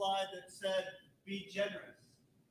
slide that said, be generous.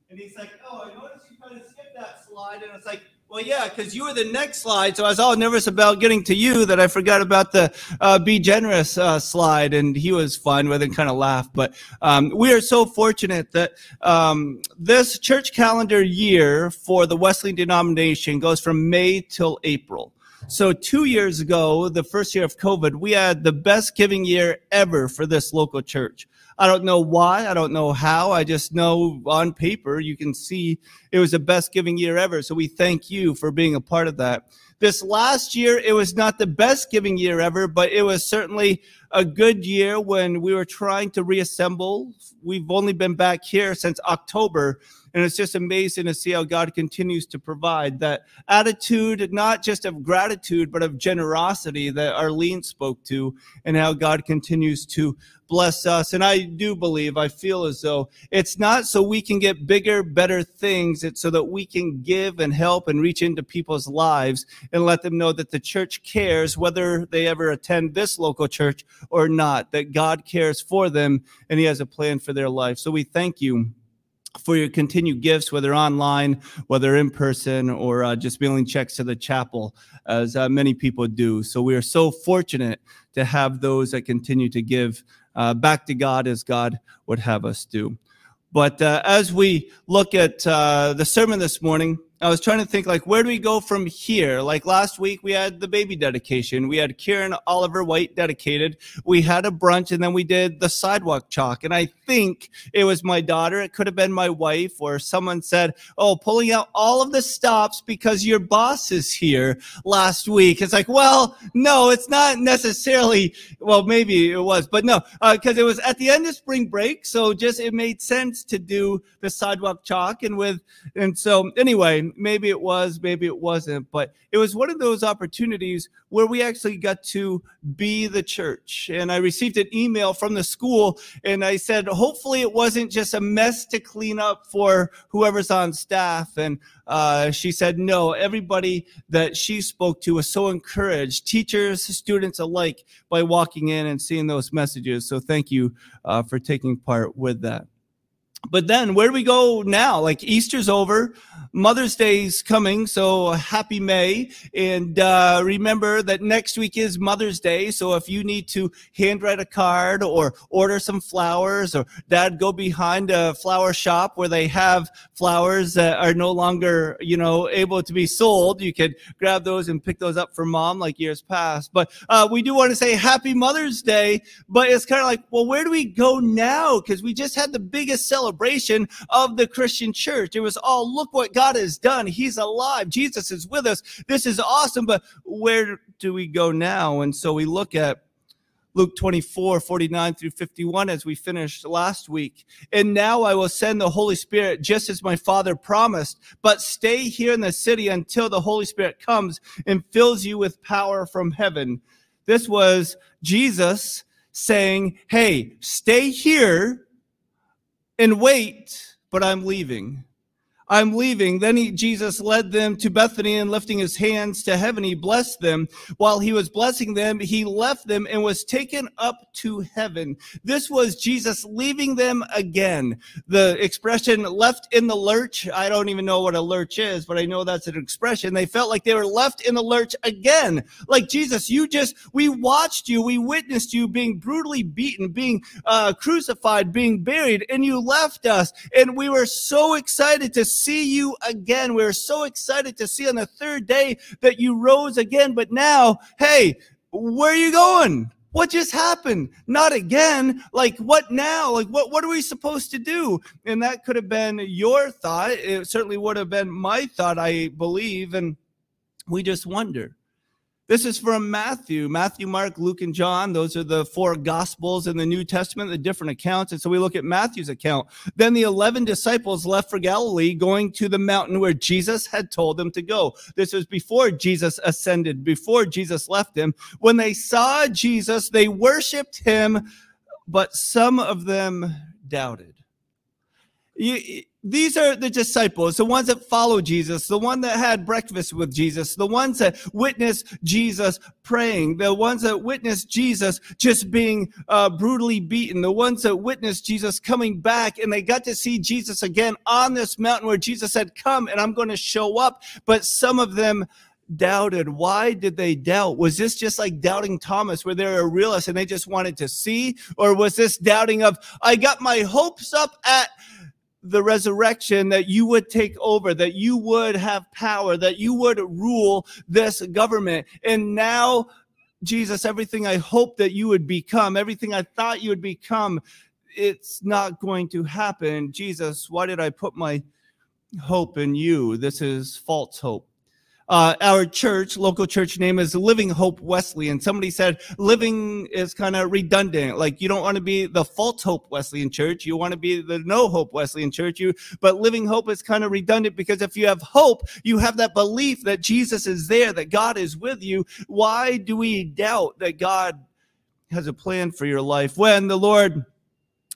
And he's like, oh, I noticed you kind of skipped that slide. And it's like, well, yeah, because you were the next slide. So I was all nervous about getting to you that I forgot about the uh, be generous uh, slide. And he was fine with it kind of laughed. But um, we are so fortunate that um, this church calendar year for the Wesleyan denomination goes from May till April. So two years ago, the first year of COVID, we had the best giving year ever for this local church. I don't know why. I don't know how. I just know on paper you can see it was the best giving year ever. So we thank you for being a part of that. This last year, it was not the best giving year ever, but it was certainly a good year when we were trying to reassemble. We've only been back here since October, and it's just amazing to see how God continues to provide that attitude, not just of gratitude, but of generosity that Arlene spoke to, and how God continues to bless us. And I do believe, I feel as though it's not so we can get bigger, better things. It's so that we can give and help and reach into people's lives and let them know that the church cares, whether they ever attend this local church or not, that God cares for them and He has a plan for their life. So we thank you for your continued gifts, whether online, whether in person, or uh, just mailing checks to the chapel, as uh, many people do. So we are so fortunate to have those that continue to give uh, back to God as God would have us do. But uh, as we look at uh, the sermon this morning, I was trying to think like where do we go from here? Like last week we had the baby dedication. We had Kieran Oliver White dedicated. We had a brunch and then we did the sidewalk chalk. And I think it was my daughter. It could have been my wife or someone said, Oh, pulling out all of the stops because your boss is here last week. It's like, well, no, it's not necessarily. Well, maybe it was, but no, because uh, it was at the end of spring break. So just it made sense to do the sidewalk chalk and with, and so anyway, maybe it was, maybe it wasn't, but it was one of those opportunities where we actually got to be the church. And I received an email from the school and I said, hopefully it wasn't just a mess to clean up for whoever's on staff. And uh, she said, no, everybody that she spoke to was so encouraged, teachers, students alike, by walking in and seeing those messages. So thank you uh, for taking part with that but then where do we go now? Like Easter's over, Mother's Day's coming, so happy May. And uh, remember that next week is Mother's Day. So if you need to handwrite a card or order some flowers, or Dad go behind a flower shop where they have flowers that are no longer, you know, able to be sold, you could grab those and pick those up for Mom like years past. But uh, we do want to say Happy Mother's Day. But it's kind of like, well, where do we go now? Because we just had the biggest celebration celebration of the Christian church. It was all, look what God has done. He's alive. Jesus is with us. This is awesome. But where do we go now? And so we look at Luke 24, 49 through 51, as we finished last week. And now I will send the Holy Spirit just as my Father promised, but stay here in the city until the Holy Spirit comes and fills you with power from heaven. This was Jesus saying, Hey, stay here and wait, but I'm leaving. I'm leaving. Then he, Jesus led them to Bethany and lifting his hands to heaven, he blessed them. While he was blessing them, he left them and was taken up to heaven. This was Jesus leaving them again. The expression left in the lurch, I don't even know what a lurch is, but I know that's an expression. They felt like they were left in the lurch again. Like Jesus, you just, we watched you, we witnessed you being brutally beaten, being uh, crucified, being buried, and you left us. And we were so excited to see you again. We're so excited to see on the third day that you rose again. But now, hey, where are you going? What just happened? Not again. Like what now? Like what what are we supposed to do? And that could have been your thought. It certainly would have been my thought, I believe, and we just wonder. This is from Matthew, Matthew, Mark, Luke, and John. Those are the four gospels in the New Testament, the different accounts. And so we look at Matthew's account. Then the 11 disciples left for Galilee, going to the mountain where Jesus had told them to go. This was before Jesus ascended, before Jesus left him. When they saw Jesus, they worshiped him, but some of them doubted. You, these are the disciples, the ones that follow Jesus, the one that had breakfast with Jesus, the ones that witnessed Jesus praying, the ones that witnessed Jesus just being uh, brutally beaten, the ones that witnessed Jesus coming back, and they got to see Jesus again on this mountain where Jesus said, "Come, and I'm going to show up." But some of them doubted. Why did they doubt? Was this just like doubting Thomas, where they're a realist and they just wanted to see, or was this doubting of I got my hopes up at the resurrection that you would take over, that you would have power, that you would rule this government. And now, Jesus, everything I hoped that you would become, everything I thought you would become, it's not going to happen. Jesus, why did I put my hope in you? This is false hope. Uh, our church, local church name is Living Hope Wesleyan. Somebody said living is kind of redundant. Like you don't want to be the false hope Wesleyan church. You want to be the no hope Wesleyan church. You, but living hope is kind of redundant because if you have hope, you have that belief that Jesus is there, that God is with you. Why do we doubt that God has a plan for your life when the Lord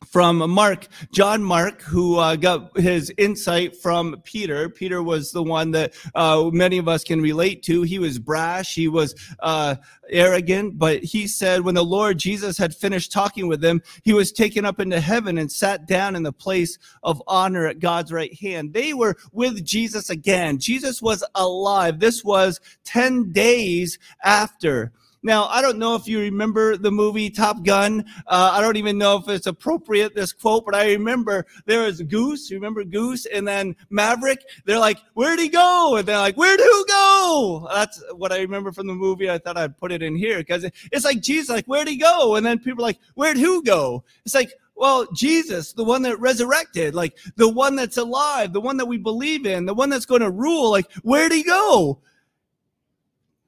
from Mark, John Mark, who uh, got his insight from Peter. Peter was the one that uh, many of us can relate to. He was brash, he was uh, arrogant, but he said when the Lord Jesus had finished talking with them, he was taken up into heaven and sat down in the place of honor at God's right hand. They were with Jesus again. Jesus was alive. This was 10 days after. Now, I don't know if you remember the movie Top Gun. Uh, I don't even know if it's appropriate, this quote, but I remember there was Goose. You remember Goose? And then Maverick. They're like, where'd he go? And they're like, where'd who go? That's what I remember from the movie. I thought I'd put it in here because it's like Jesus, like, where'd he go? And then people are like, where'd who go? It's like, well, Jesus, the one that resurrected, like the one that's alive, the one that we believe in, the one that's going to rule, like, where'd he go?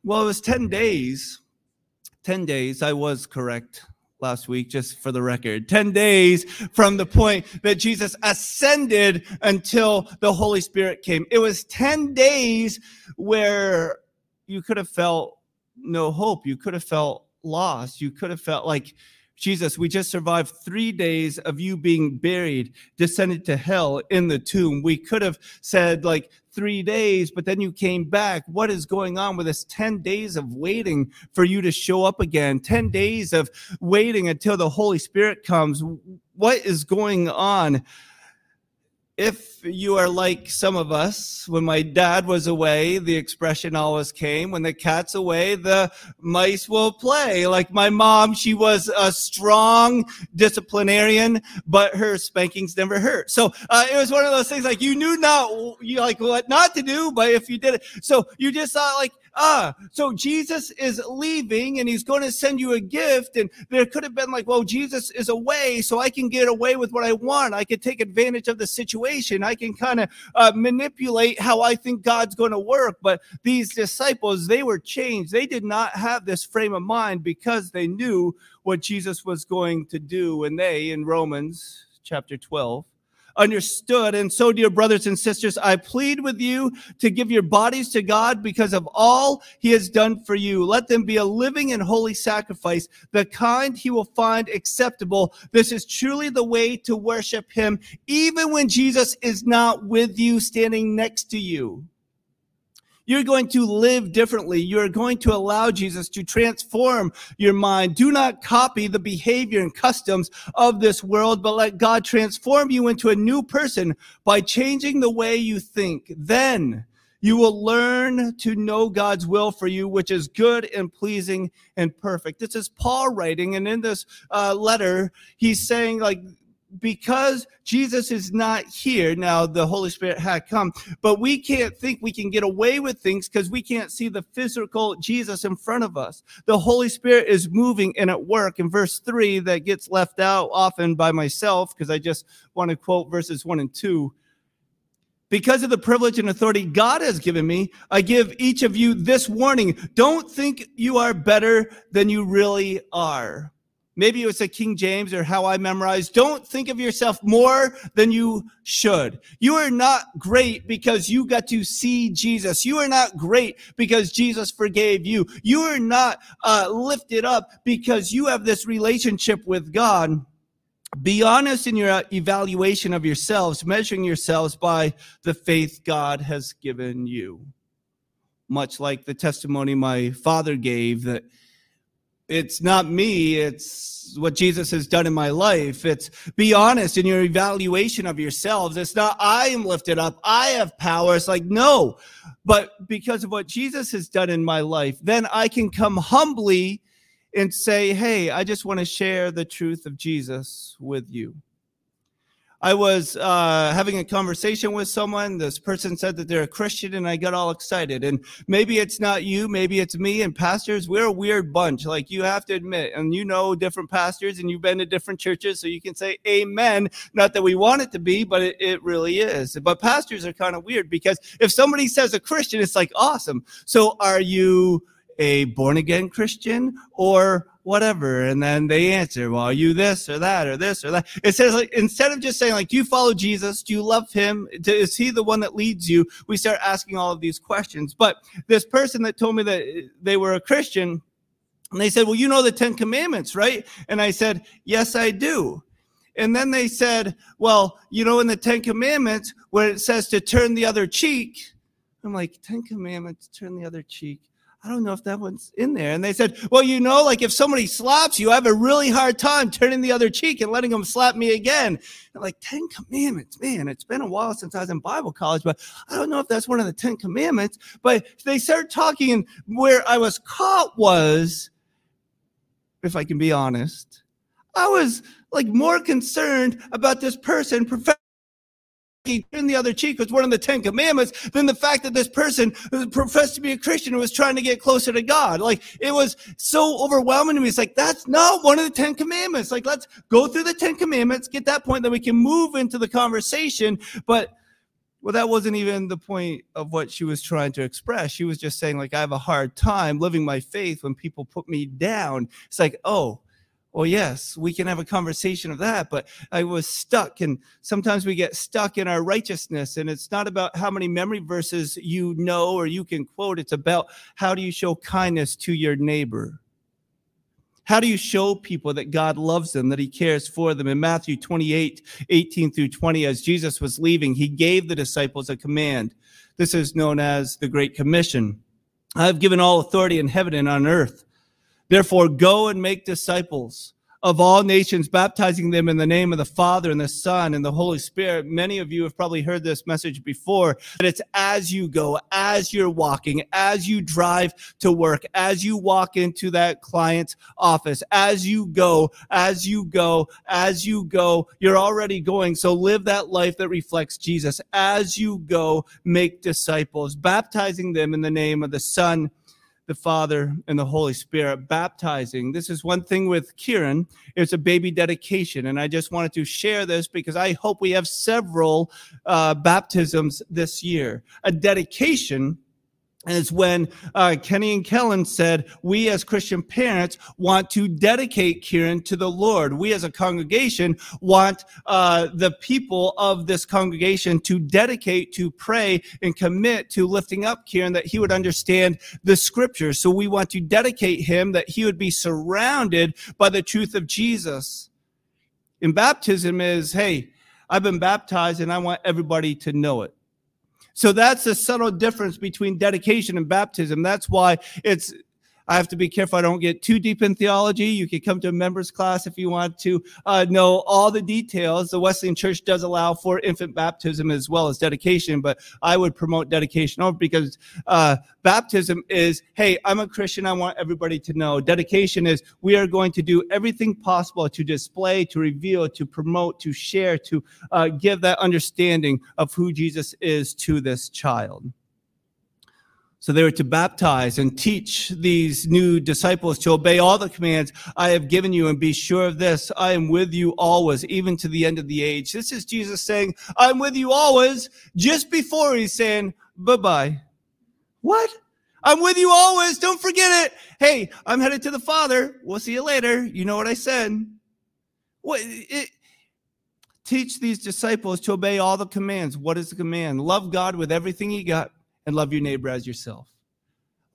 Well, it was 10 days 10 days. I was correct last week, just for the record. 10 days from the point that Jesus ascended until the Holy Spirit came. It was 10 days where you could have felt no hope. You could have felt lost. You could have felt like, Jesus, we just survived three days of you being buried, descended to hell in the tomb. We could have said, like, three days, but then you came back. What is going on with this 10 days of waiting for you to show up again? 10 days of waiting until the Holy Spirit comes. What is going on? If you are like some of us, when my dad was away, the expression always came, when the cat's away, the mice will play. Like my mom, she was a strong disciplinarian, but her spankings never hurt. So uh, it was one of those things like you knew not, you like what not to do, but if you did it, so you just thought like, ah, so Jesus is leaving and he's going to send you a gift. And there could have been like, well, Jesus is away, so I can get away with what I want. I can take advantage of the situation. I can kind of uh, manipulate how I think God's going to work. But these disciples, they were changed. They did not have this frame of mind because they knew what Jesus was going to do. And they, in Romans chapter 12, understood. And so, dear brothers and sisters, I plead with you to give your bodies to God because of all he has done for you. Let them be a living and holy sacrifice, the kind he will find acceptable. This is truly the way to worship him, even when Jesus is not with you, standing next to you. You're going to live differently. You're going to allow Jesus to transform your mind. Do not copy the behavior and customs of this world, but let God transform you into a new person by changing the way you think. Then you will learn to know God's will for you, which is good and pleasing and perfect. This is Paul writing. And in this uh, letter, he's saying like, because Jesus is not here now, the Holy Spirit had come, but we can't think we can get away with things because we can't see the physical Jesus in front of us. The Holy Spirit is moving and at work. In verse three, that gets left out often by myself because I just want to quote verses one and two. Because of the privilege and authority God has given me, I give each of you this warning. Don't think you are better than you really are. Maybe it was a King James or how I memorized. Don't think of yourself more than you should. You are not great because you got to see Jesus. You are not great because Jesus forgave you. You are not uh, lifted up because you have this relationship with God. be honest in your evaluation of yourselves, measuring yourselves by the faith God has given you. Much like the testimony my father gave that it's not me, it's what Jesus has done in my life. It's be honest in your evaluation of yourselves. It's not I am lifted up, I have power. It's like, no, but because of what Jesus has done in my life, then I can come humbly and say, Hey, I just want to share the truth of Jesus with you. I was uh, having a conversation with someone. This person said that they're a Christian, and I got all excited. And maybe it's not you, maybe it's me. And pastors, we're a weird bunch. Like you have to admit, and you know different pastors, and you've been to different churches, so you can say Amen. Not that we want it to be, but it, it really is. But pastors are kind of weird because if somebody says a Christian, it's like awesome. So are you? a born again Christian or whatever. And then they answer, well, you this or that or this or that? It says like, instead of just saying like, do you follow Jesus? Do you love him? Is he the one that leads you? We start asking all of these questions. But this person that told me that uh, they were a Christian, and they said, well, you know the 10 commandments, right? And I said, yes, I do. And then they said, well, you know, in the 10 commandments where it says to turn the other cheek, I'm like, 10 commandments, turn the other cheek. I don't know if that one's in there. And they said, well, you know, like if somebody slaps you, I have a really hard time turning the other cheek and letting them slap me again. And like 10 commandments, man, it's been a while since I was in Bible college, but I don't know if that's one of the 10 commandments. But they started talking and where I was caught was, if I can be honest, I was like more concerned about this person professing turn the other cheek was one of the Ten Commandments than the fact that this person who professed to be a Christian was trying to get closer to God. Like it was so overwhelming to me. It's like, that's not one of the Ten Commandments. Like, let's go through the Ten Commandments, get that point, then we can move into the conversation. But well, that wasn't even the point of what she was trying to express. She was just saying, like, I have a hard time living my faith when people put me down. It's like, oh, well, yes, we can have a conversation of that, but I was stuck. And sometimes we get stuck in our righteousness. And it's not about how many memory verses you know or you can quote, it's about how do you show kindness to your neighbor? How do you show people that God loves them, that he cares for them? In Matthew 28 18 through 20, as Jesus was leaving, he gave the disciples a command. This is known as the Great Commission. I have given all authority in heaven and on earth. Therefore, go and make disciples of all nations, baptizing them in the name of the Father and the Son and the Holy Spirit. Many of you have probably heard this message before, but it's as you go, as you're walking, as you drive to work, as you walk into that client's office, as you go, as you go, as you go, you're already going. So live that life that reflects Jesus. As you go, make disciples, baptizing them in the name of the Son the Father, and the Holy Spirit, baptizing. This is one thing with Kieran. It's a baby dedication. And I just wanted to share this because I hope we have several uh, baptisms this year. A dedication is when uh, Kenny and Kellen said, We as Christian parents want to dedicate Kieran to the Lord. We as a congregation want uh, the people of this congregation to dedicate, to pray, and commit to lifting up Kieran that he would understand the scriptures. So we want to dedicate him that he would be surrounded by the truth of Jesus. In baptism is, hey, I've been baptized and I want everybody to know it. So that's a subtle difference between dedication and baptism. That's why it's I have to be careful I don't get too deep in theology. You can come to a members class if you want to uh, know all the details. The Wesleyan Church does allow for infant baptism as well as dedication, but I would promote dedication over because uh, baptism is, hey, I'm a Christian. I want everybody to know. Dedication is we are going to do everything possible to display, to reveal, to promote, to share, to uh, give that understanding of who Jesus is to this child. So they were to baptize and teach these new disciples to obey all the commands I have given you and be sure of this. I am with you always, even to the end of the age. This is Jesus saying, I'm with you always, just before he's saying, bye bye. What? I'm with you always. Don't forget it. Hey, I'm headed to the Father. We'll see you later. You know what I said. What? It, teach these disciples to obey all the commands. What is the command? Love God with everything you got and love your neighbor as yourself.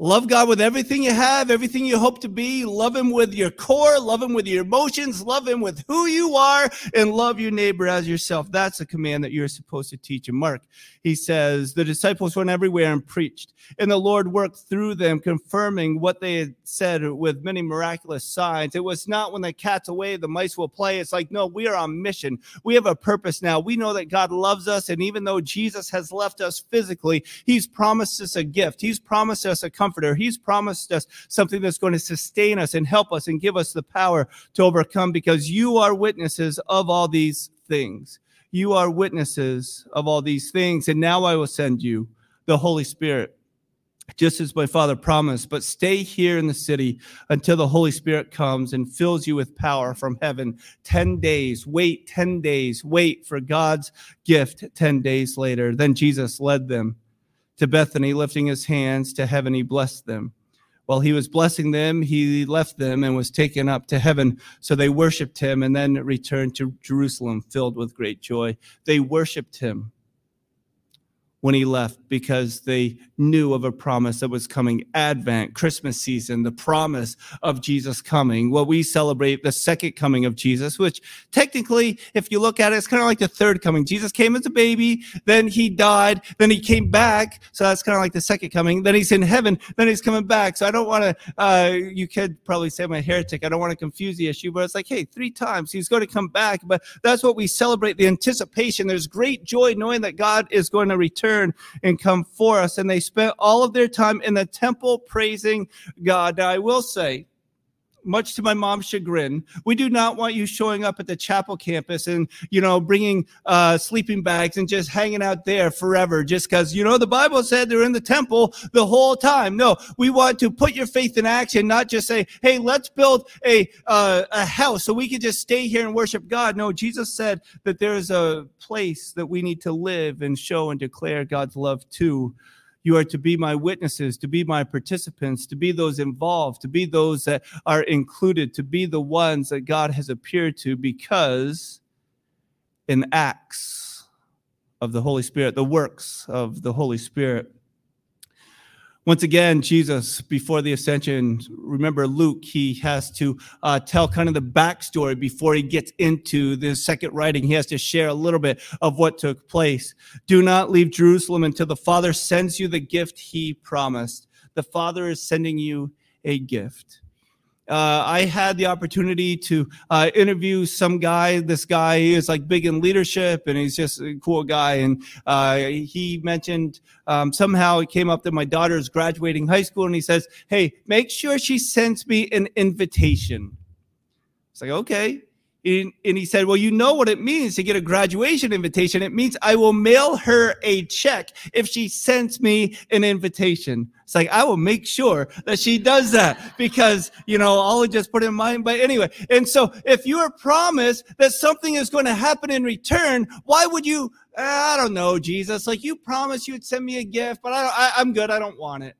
Love God with everything you have, everything you hope to be. Love Him with your core, love Him with your emotions, love Him with who you are, and love your neighbor as yourself. That's a command that you're supposed to teach. And Mark, he says, the disciples went everywhere and preached, and the Lord worked through them, confirming what they had said with many miraculous signs. It was not when the cat's away, the mice will play. It's like, no, we are on mission. We have a purpose now. We know that God loves us, and even though Jesus has left us physically, He's promised us a gift. He's promised us a comfort comforter. He's promised us something that's going to sustain us and help us and give us the power to overcome because you are witnesses of all these things. You are witnesses of all these things. And now I will send you the Holy Spirit just as my father promised. But stay here in the city until the Holy Spirit comes and fills you with power from heaven. 10 days, wait 10 days, wait for God's gift 10 days later. Then Jesus led them to Bethany, lifting his hands to heaven, he blessed them. While he was blessing them, he left them and was taken up to heaven. So they worshiped him and then returned to Jerusalem filled with great joy. They worshiped him when he left because they knew of a promise that was coming advent christmas season the promise of jesus coming. Well we celebrate the second coming of jesus which technically if you look at it it's kind of like the third coming. Jesus came as a baby then he died then he came back. So that's kind of like the second coming. Then he's in heaven then he's coming back. So i don't want to uh, you could probably say i'm a heretic. I don't want to confuse the issue but it's like hey three times he's going to come back. But that's what we celebrate the anticipation. There's great joy knowing that god is going to return return and come for us. And they spent all of their time in the temple praising God. Now, I will say, much to my mom's chagrin, we do not want you showing up at the chapel campus and, you know, bringing uh, sleeping bags and just hanging out there forever just because, you know, the Bible said they're in the temple the whole time. No, we want to put your faith in action, not just say, hey, let's build a, uh, a house so we can just stay here and worship God. No, Jesus said that there is a place that we need to live and show and declare God's love to. You are to be my witnesses, to be my participants, to be those involved, to be those that are included, to be the ones that God has appeared to because in acts of the Holy Spirit, the works of the Holy Spirit, once again, Jesus, before the ascension, remember Luke, he has to uh, tell kind of the backstory before he gets into the second writing. He has to share a little bit of what took place. Do not leave Jerusalem until the Father sends you the gift he promised. The Father is sending you a gift uh, I had the opportunity to uh, interview some guy. This guy is like big in leadership, and he's just a cool guy. And uh, he mentioned um, somehow it came up that my daughter is graduating high school, and he says, "Hey, make sure she sends me an invitation." It's like okay. And, and he said, Well, you know what it means to get a graduation invitation. It means I will mail her a check if she sends me an invitation. It's like, I will make sure that she does that because, you know, I'll just put in mind. But anyway, and so if you are promised that something is going to happen in return, why would you? I don't know, Jesus. Like you promised you would send me a gift, but I, I I'm good. I don't want it.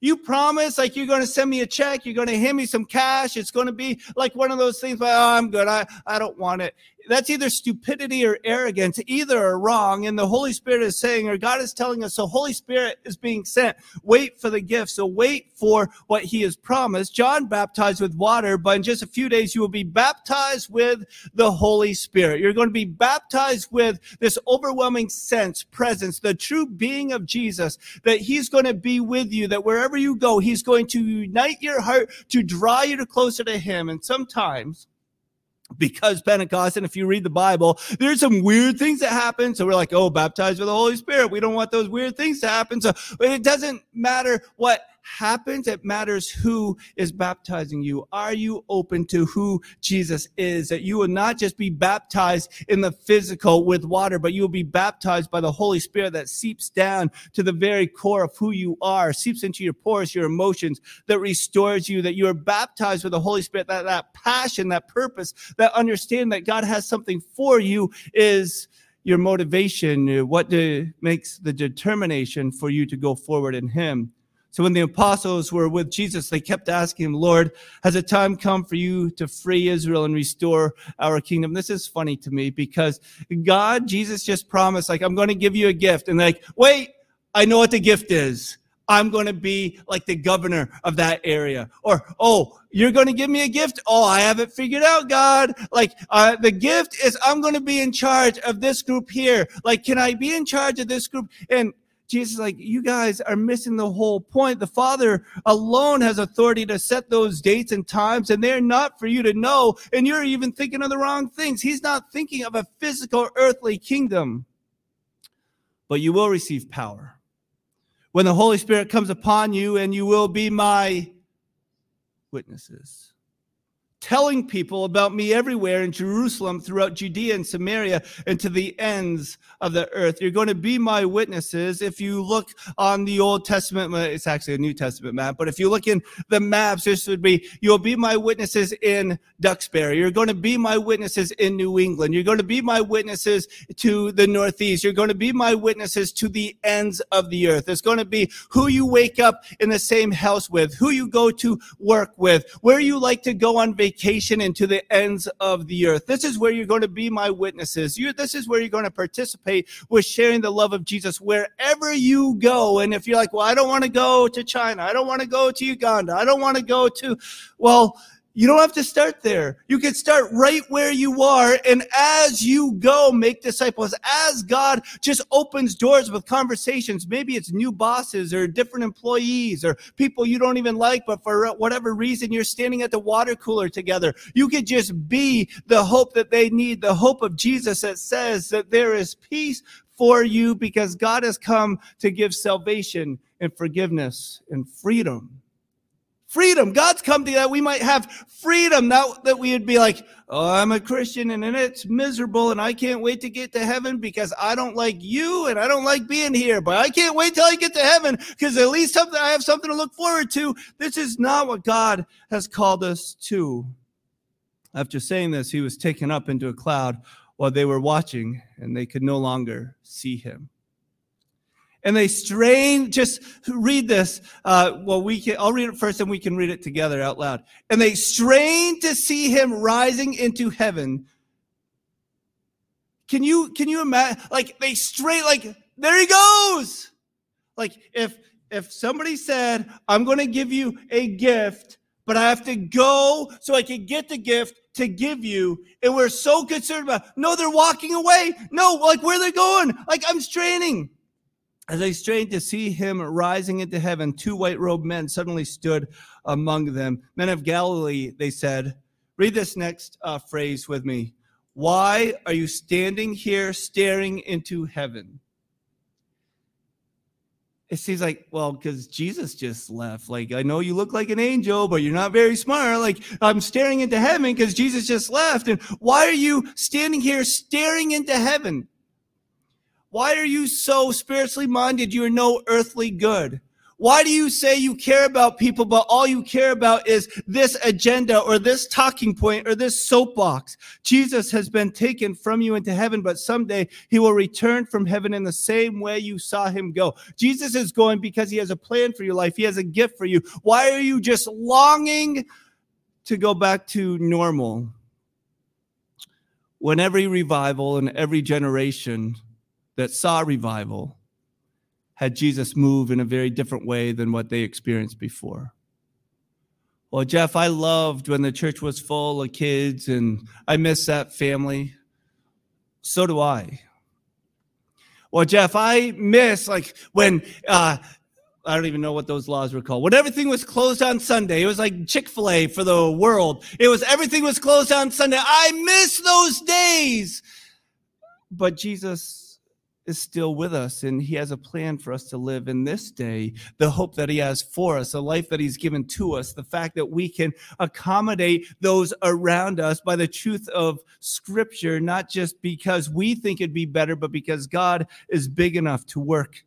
You promise like you're going to send me a check, you're going to hand me some cash. It's going to be like one of those things, but oh, I'm good. I, I don't want it that's either stupidity or arrogance. Either are wrong. And the Holy Spirit is saying, or God is telling us, so Holy Spirit is being sent. Wait for the gift. So wait for what he has promised. John baptized with water, but in just a few days, you will be baptized with the Holy Spirit. You're going to be baptized with this overwhelming sense, presence, the true being of Jesus, that he's going to be with you, that wherever you go, he's going to unite your heart to draw you to closer to him. And sometimes, because Pentecost, and if you read the Bible, there's some weird things that happen. So we're like, oh, baptized with the Holy Spirit. We don't want those weird things to happen. So it doesn't matter what happens. It matters who is baptizing you. Are you open to who Jesus is? That you will not just be baptized in the physical with water, but you will be baptized by the Holy Spirit that seeps down to the very core of who you are, seeps into your pores, your emotions, that restores you, that you are baptized with the Holy Spirit, that, that passion, that purpose, that understanding that God has something for you is your motivation, what makes the determination for you to go forward in Him. So when the apostles were with Jesus, they kept asking him, Lord, has a time come for you to free Israel and restore our kingdom? This is funny to me because God, Jesus just promised, like, I'm going to give you a gift. And like, wait, I know what the gift is. I'm going to be like the governor of that area. Or, oh, you're going to give me a gift? Oh, I have it figured out, God. Like, uh, the gift is I'm going to be in charge of this group here. Like, can I be in charge of this group? And Jesus like, you guys are missing the whole point. The Father alone has authority to set those dates and times, and they're not for you to know. And you're even thinking of the wrong things. He's not thinking of a physical earthly kingdom. But you will receive power when the Holy Spirit comes upon you, and you will be my witnesses telling people about me everywhere in Jerusalem, throughout Judea and Samaria, and to the ends of the earth. You're going to be my witnesses. If you look on the Old Testament, it's actually a New Testament map, but if you look in the maps, this would be, you'll be my witnesses in Duxbury. You're going to be my witnesses in New England. You're going to be my witnesses to the Northeast. You're going to be my witnesses to the ends of the earth. It's going to be who you wake up in the same house with, who you go to work with, where you like to go on vacation vacation into the ends of the earth. This is where you're going to be my witnesses. You, this is where you're going to participate with sharing the love of Jesus wherever you go. And if you're like, well, I don't want to go to China. I don't want to go to Uganda. I don't want to go to, well, you don't have to start there. You can start right where you are. And as you go, make disciples. As God just opens doors with conversations, maybe it's new bosses or different employees or people you don't even like, but for whatever reason, you're standing at the water cooler together. You could just be the hope that they need, the hope of Jesus that says that there is peace for you because God has come to give salvation and forgiveness and freedom freedom. God's come to that we might have freedom, not that we would be like, oh, I'm a Christian and it's miserable and I can't wait to get to heaven because I don't like you and I don't like being here, but I can't wait till I get to heaven because at least something I have something to look forward to. This is not what God has called us to. After saying this, he was taken up into a cloud while they were watching and they could no longer see him and they strain just read this uh, well we can i'll read it first and we can read it together out loud. And they strain to see him rising into heaven. Can you can you imagine like they strain like there he goes! Like if if somebody said i'm going to give you a gift but i have to go so i can get the gift to give you and we're so concerned about no they're walking away. No like where they're going? Like i'm straining as they strained to see him rising into heaven, two white robed men suddenly stood among them. Men of Galilee, they said. Read this next uh, phrase with me. Why are you standing here staring into heaven? It seems like, well, because Jesus just left. Like, I know you look like an angel, but you're not very smart. Like, I'm staring into heaven because Jesus just left. And why are you standing here staring into heaven? Why are you so spiritually minded? You are no earthly good. Why do you say you care about people, but all you care about is this agenda or this talking point or this soapbox? Jesus has been taken from you into heaven, but someday he will return from heaven in the same way you saw him go. Jesus is going because he has a plan for your life. He has a gift for you. Why are you just longing to go back to normal? When every revival and every generation that saw revival had Jesus move in a very different way than what they experienced before. Well, Jeff, I loved when the church was full of kids and I miss that family. So do I. Well, Jeff, I miss like when uh, I don't even know what those laws were called. When everything was closed on Sunday, it was like Chick fil A for the world. It was everything was closed on Sunday. I miss those days. But Jesus is still with us and he has a plan for us to live in this day the hope that he has for us the life that he's given to us the fact that we can accommodate those around us by the truth of scripture not just because we think it'd be better but because god is big enough to work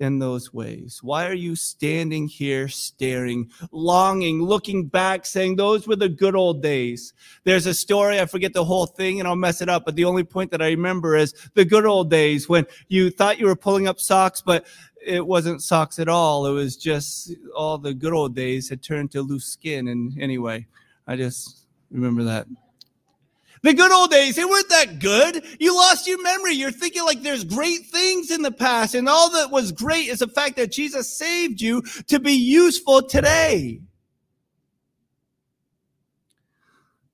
in those ways? Why are you standing here staring, longing, looking back, saying those were the good old days? There's a story, I forget the whole thing and I'll mess it up, but the only point that I remember is the good old days when you thought you were pulling up socks, but it wasn't socks at all. It was just all the good old days had turned to loose skin. And anyway, I just remember that. The good old days, they weren't that good. You lost your memory. You're thinking like there's great things in the past, and all that was great is the fact that Jesus saved you to be useful today.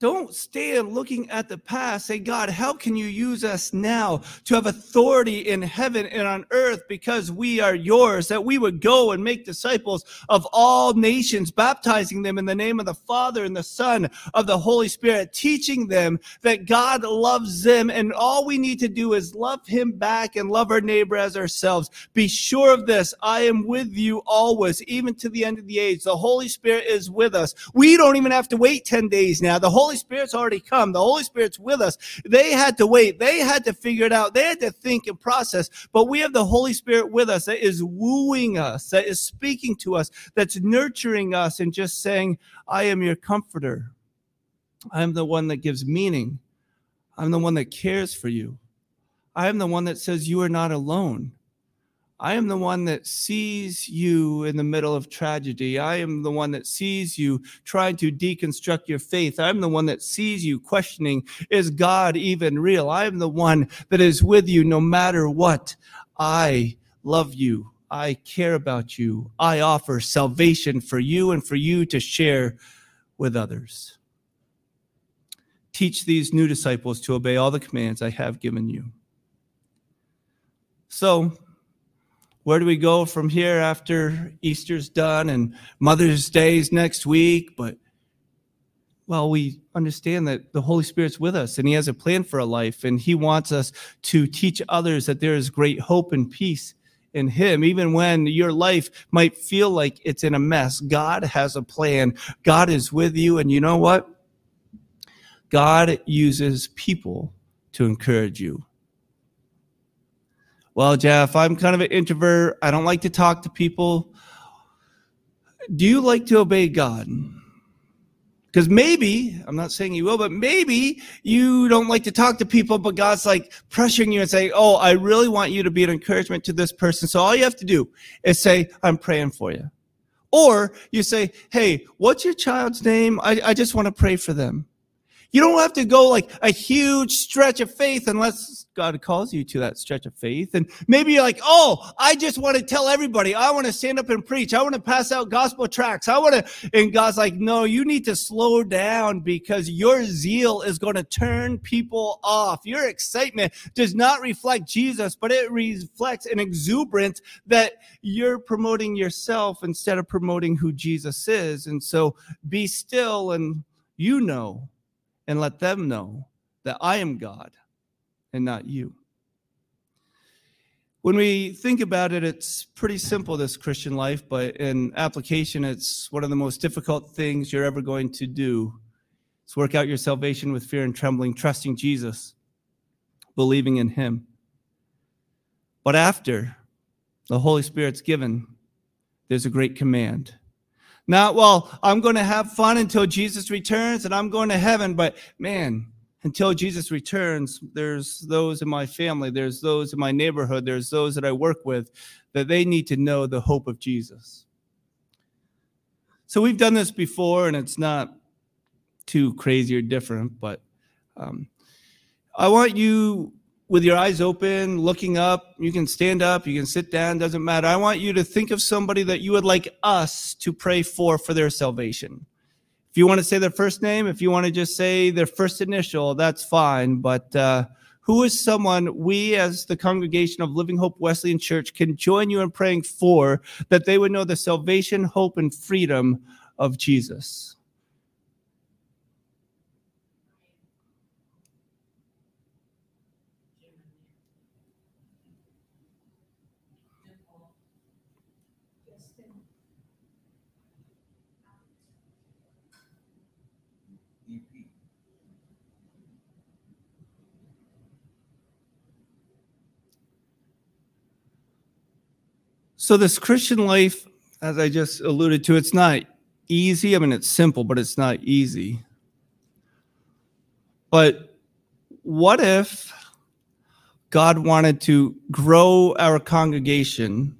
Don't stand looking at the past. Say, God, how can you use us now to have authority in heaven and on earth because we are yours? That we would go and make disciples of all nations, baptizing them in the name of the Father and the Son of the Holy Spirit, teaching them that God loves them. And all we need to do is love him back and love our neighbor as ourselves. Be sure of this. I am with you always, even to the end of the age. The Holy Spirit is with us. We don't even have to wait 10 days now. The Holy Spirit's already come. The Holy Spirit's with us. They had to wait. They had to figure it out. They had to think and process. But we have the Holy Spirit with us that is wooing us, that is speaking to us, that's nurturing us and just saying, I am your comforter. I am the one that gives meaning. I'm the one that cares for you. I am the one that says you are not alone. I am the one that sees you in the middle of tragedy. I am the one that sees you trying to deconstruct your faith. I'm the one that sees you questioning, is God even real? I am the one that is with you no matter what. I love you. I care about you. I offer salvation for you and for you to share with others. Teach these new disciples to obey all the commands I have given you. So, where do we go from here after Easter's done and Mother's Day's next week? But well, we understand that the Holy Spirit's with us and He has a plan for our life, and He wants us to teach others that there is great hope and peace in Him, even when your life might feel like it's in a mess. God has a plan, God is with you, and you know what? God uses people to encourage you well, Jeff, I'm kind of an introvert. I don't like to talk to people. Do you like to obey God? Because maybe, I'm not saying you will, but maybe you don't like to talk to people, but God's like pressuring you and saying, Oh, I really want you to be an encouragement to this person. So all you have to do is say, I'm praying for you. Or you say, Hey, what's your child's name? I, I just want to pray for them. You don't have to go like a huge stretch of faith unless God calls you to that stretch of faith. And maybe you're like, oh, I just want to tell everybody. I want to stand up and preach. I want to pass out gospel tracts. I want to. And God's like, no, you need to slow down because your zeal is going to turn people off. Your excitement does not reflect Jesus, but it reflects an exuberance that you're promoting yourself instead of promoting who Jesus is. And so be still and you know, and let them know that I am God and not you. When we think about it, it's pretty simple, this Christian life, but in application, it's one of the most difficult things you're ever going to do. It's work out your salvation with fear and trembling, trusting Jesus, believing in Him. But after the Holy Spirit's given, there's a great command. Not, well, I'm going to have fun until Jesus returns and I'm going to heaven, but man, until Jesus returns, there's those in my family, there's those in my neighborhood, there's those that I work with that they need to know the hope of Jesus. So we've done this before, and it's not too crazy or different, but um, I want you with your eyes open, looking up. You can stand up, you can sit down, doesn't matter. I want you to think of somebody that you would like us to pray for for their salvation. If you want to say their first name, if you want to just say their first initial, that's fine. But uh, who is someone we, as the congregation of Living Hope Wesleyan Church, can join you in praying for that they would know the salvation, hope, and freedom of Jesus? So, this Christian life, as I just alluded to, it's not easy. I mean, it's simple, but it's not easy. But what if God wanted to grow our congregation,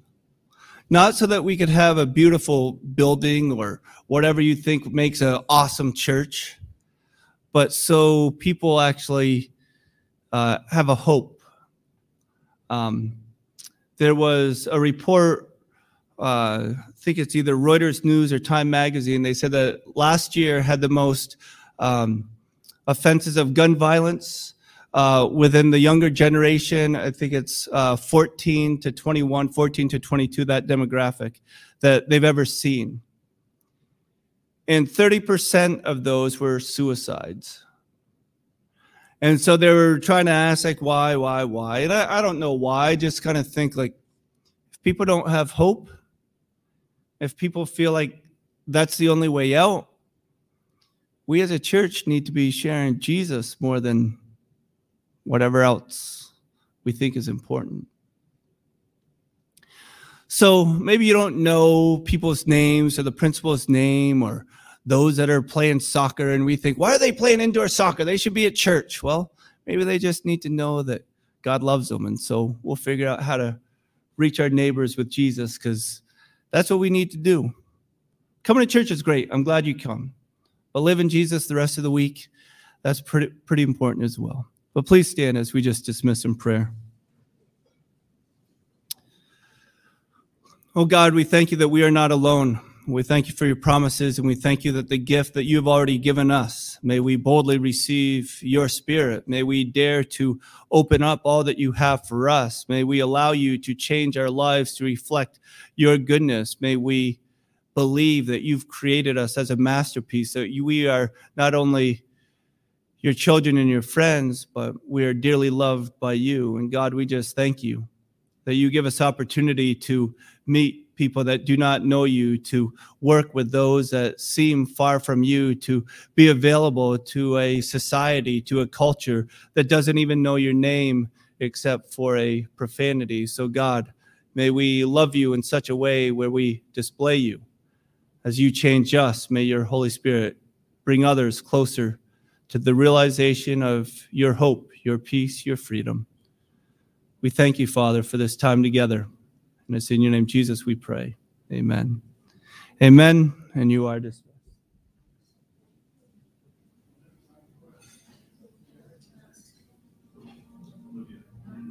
not so that we could have a beautiful building or whatever you think makes an awesome church, but so people actually uh, have a hope. Um, there was a report, uh, I think it's either Reuters News or Time Magazine. They said that last year had the most um, offenses of gun violence uh, within the younger generation. I think it's uh, 14 to 21, 14 to 22, that demographic that they've ever seen. And 30% of those were suicides. And so they were trying to ask, like, why, why, why? And I, I don't know why. I just kind of think, like, if people don't have hope, if people feel like that's the only way out, we as a church need to be sharing Jesus more than whatever else we think is important. So maybe you don't know people's names or the principal's name or those that are playing soccer and we think, why are they playing indoor soccer? They should be at church. Well, maybe they just need to know that God loves them. And so we'll figure out how to reach our neighbors with Jesus because that's what we need to do. Coming to church is great. I'm glad you come. But live in Jesus the rest of the week, that's pretty, pretty important as well. But please stand as we just dismiss in prayer. Oh God, we thank you that we are not alone. We thank you for your promises and we thank you that the gift that you have already given us, may we boldly receive your spirit. May we dare to open up all that you have for us. May we allow you to change our lives to reflect your goodness. May we believe that you've created us as a masterpiece, that we are not only your children and your friends, but we are dearly loved by you. And God, we just thank you that you give us opportunity to meet people that do not know you, to work with those that seem far from you, to be available to a society, to a culture that doesn't even know your name except for a profanity. So, God, may we love you in such a way where we display you. As you change us, may your Holy Spirit bring others closer to the realization of your hope, your peace, your freedom. We thank you, Father, for this time together. And it's in your name, Jesus, we pray. Amen. Amen. And you are dismissed.